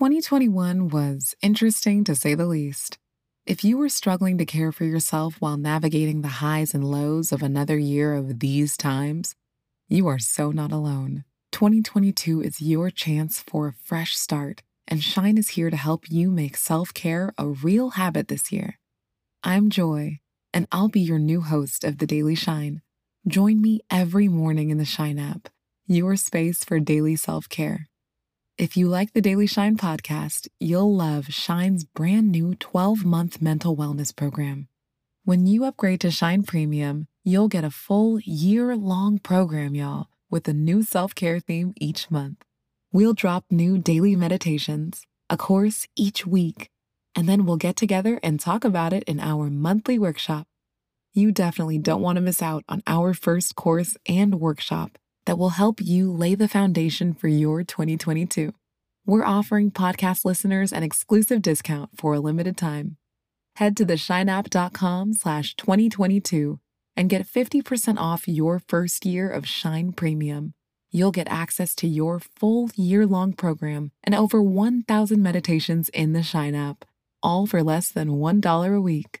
2021 was interesting to say the least. If you were struggling to care for yourself while navigating the highs and lows of another year of these times, you are so not alone. 2022 is your chance for a fresh start, and Shine is here to help you make self care a real habit this year. I'm Joy, and I'll be your new host of The Daily Shine. Join me every morning in the Shine app, your space for daily self care. If you like the Daily Shine podcast, you'll love Shine's brand new 12 month mental wellness program. When you upgrade to Shine Premium, you'll get a full year long program, y'all, with a new self care theme each month. We'll drop new daily meditations, a course each week, and then we'll get together and talk about it in our monthly workshop. You definitely don't want to miss out on our first course and workshop that will help you lay the foundation for your 2022. We're offering podcast listeners an exclusive discount for a limited time. Head to theshineapp.com slash 2022 and get 50% off your first year of Shine Premium. You'll get access to your full year-long program and over 1,000 meditations in the Shine app, all for less than $1 a week.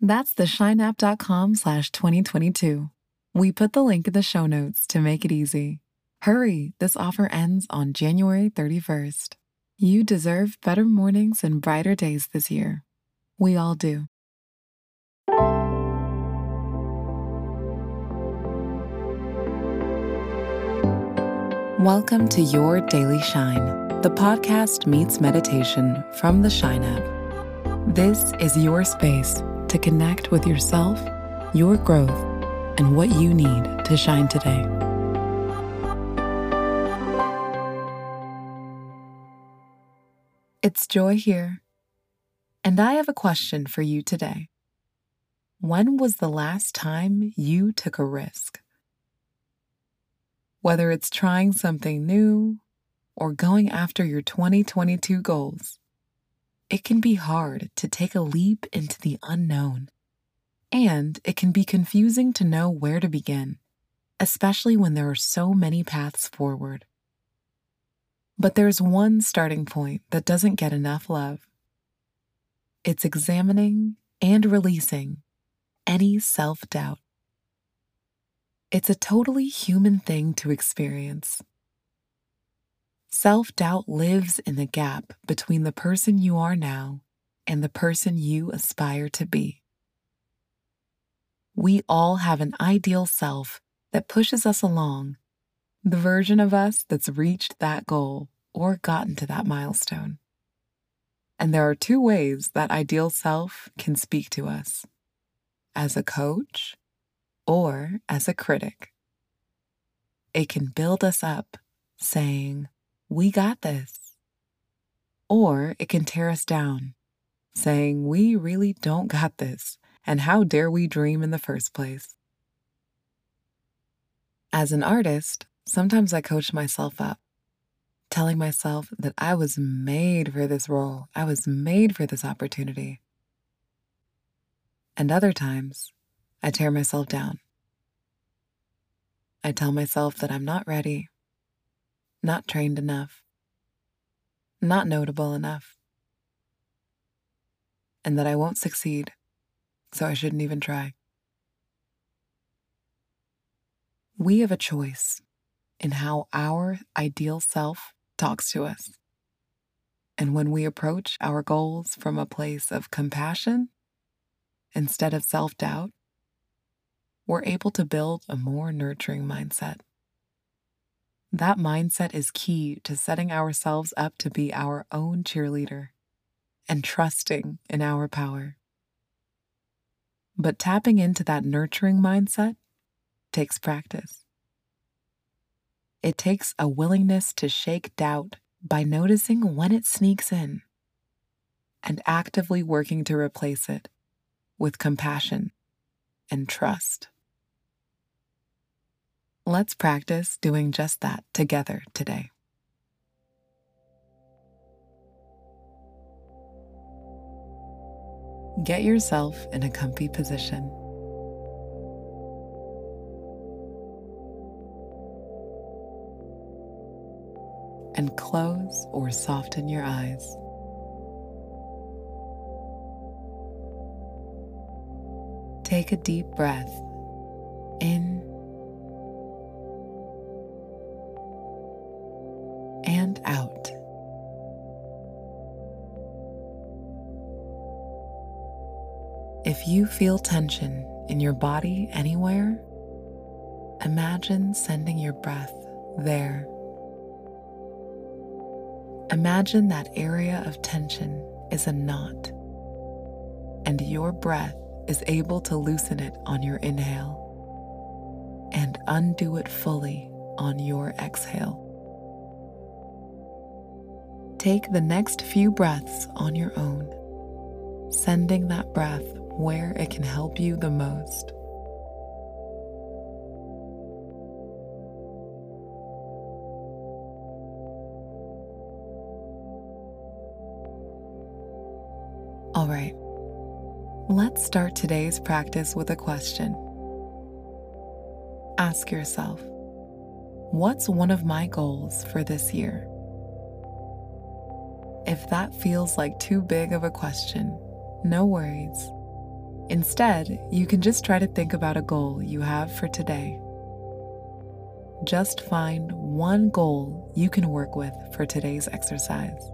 That's theshineapp.com slash 2022. We put the link in the show notes to make it easy. Hurry, this offer ends on January 31st. You deserve better mornings and brighter days this year. We all do. Welcome to Your Daily Shine, the podcast meets meditation from the Shine app. This is your space to connect with yourself, your growth, and what you need to shine today. It's Joy here, and I have a question for you today. When was the last time you took a risk? Whether it's trying something new or going after your 2022 goals, it can be hard to take a leap into the unknown and it can be confusing to know where to begin, especially when there are so many paths forward. But there's one starting point that doesn't get enough love it's examining and releasing any self doubt. It's a totally human thing to experience. Self doubt lives in the gap between the person you are now and the person you aspire to be. We all have an ideal self that pushes us along, the version of us that's reached that goal or gotten to that milestone. And there are two ways that ideal self can speak to us as a coach or as a critic. It can build us up, saying, We got this. Or it can tear us down, saying, We really don't got this and how dare we dream in the first place? As an artist, sometimes I coach myself up, telling myself that I was made for this role, I was made for this opportunity. And other times, I tear myself down. I tell myself that I'm not ready, not trained enough, not notable enough, and that I won't succeed so I shouldn't even try. We have a choice in how our ideal self talks to us. And when we approach our goals from a place of compassion instead of self doubt, we're able to build a more nurturing mindset. That mindset is key to setting ourselves up to be our own cheerleader and trusting in our power. But tapping into that nurturing mindset takes practice. It takes a willingness to shake doubt by noticing when it sneaks in and actively working to replace it with compassion and trust. Let's practice doing just that together today. Get yourself in a comfy position. And close or soften your eyes. Take a deep breath in If you feel tension in your body anywhere, imagine sending your breath there. Imagine that area of tension is a knot, and your breath is able to loosen it on your inhale and undo it fully on your exhale. Take the next few breaths on your own, sending that breath where it can help you the most. All right, let's start today's practice with a question. Ask yourself, what's one of my goals for this year? If that feels like too big of a question, no worries. Instead, you can just try to think about a goal you have for today. Just find one goal you can work with for today's exercise.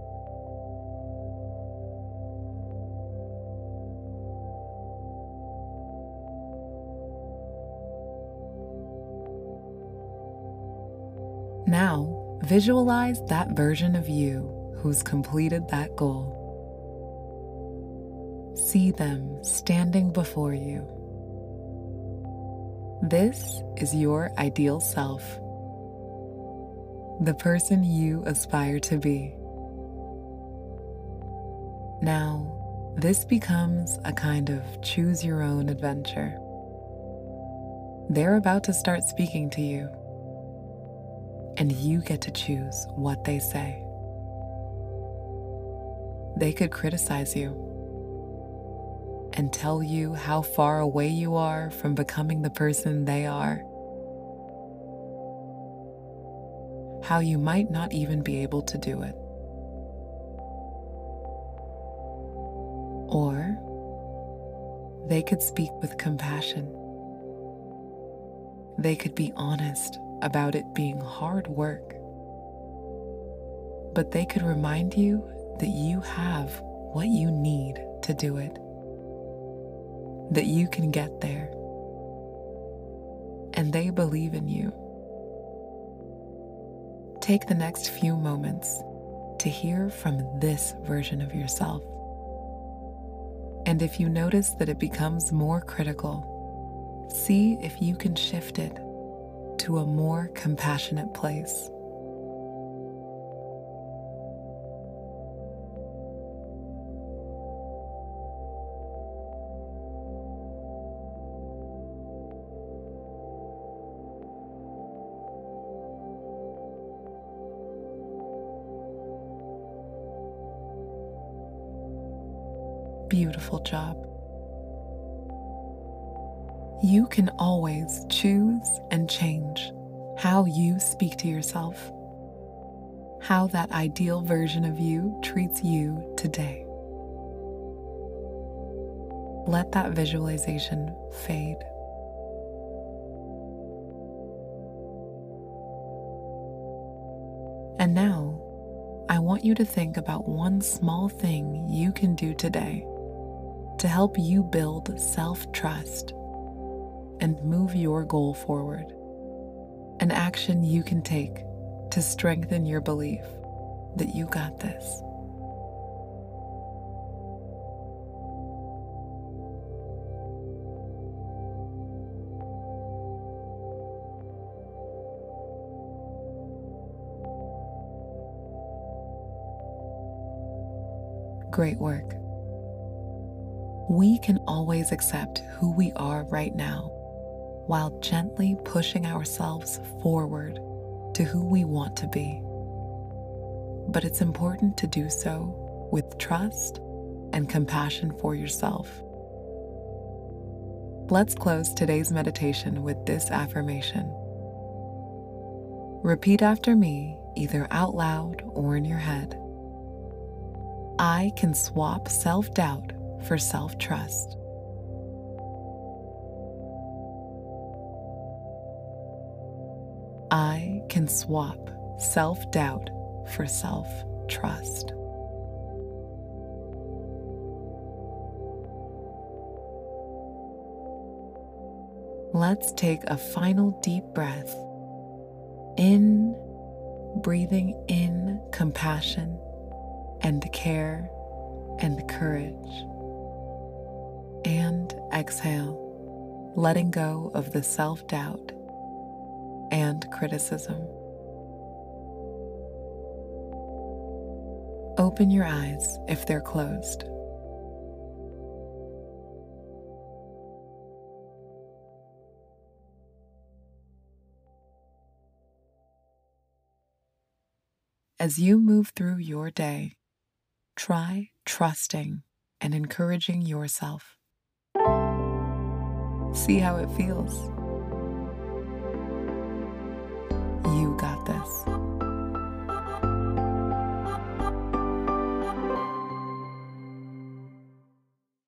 Now, visualize that version of you who's completed that goal. See them standing before you. This is your ideal self, the person you aspire to be. Now, this becomes a kind of choose your own adventure. They're about to start speaking to you and you get to choose what they say. They could criticize you and tell you how far away you are from becoming the person they are, how you might not even be able to do it. Or they could speak with compassion. They could be honest about it being hard work. But they could remind you that you have what you need to do it, that you can get there, and they believe in you. Take the next few moments to hear from this version of yourself. And if you notice that it becomes more critical, see if you can shift it to a more compassionate place. Beautiful job you can always choose and change how you speak to yourself, how that ideal version of you treats you today. Let that visualization fade. And now, I want you to think about one small thing you can do today to help you build self trust and move your goal forward. An action you can take to strengthen your belief that you got this. Great work. We can always accept who we are right now while gently pushing ourselves forward to who we want to be. But it's important to do so with trust and compassion for yourself. Let's close today's meditation with this affirmation. Repeat after me either out loud or in your head. I can swap self doubt for self trust. I can swap self doubt for self trust. Let's take a final deep breath. In, breathing in compassion and care and courage. Exhale, letting go of the self doubt and criticism. Open your eyes if they're closed. As you move through your day, try trusting and encouraging yourself. See how it feels.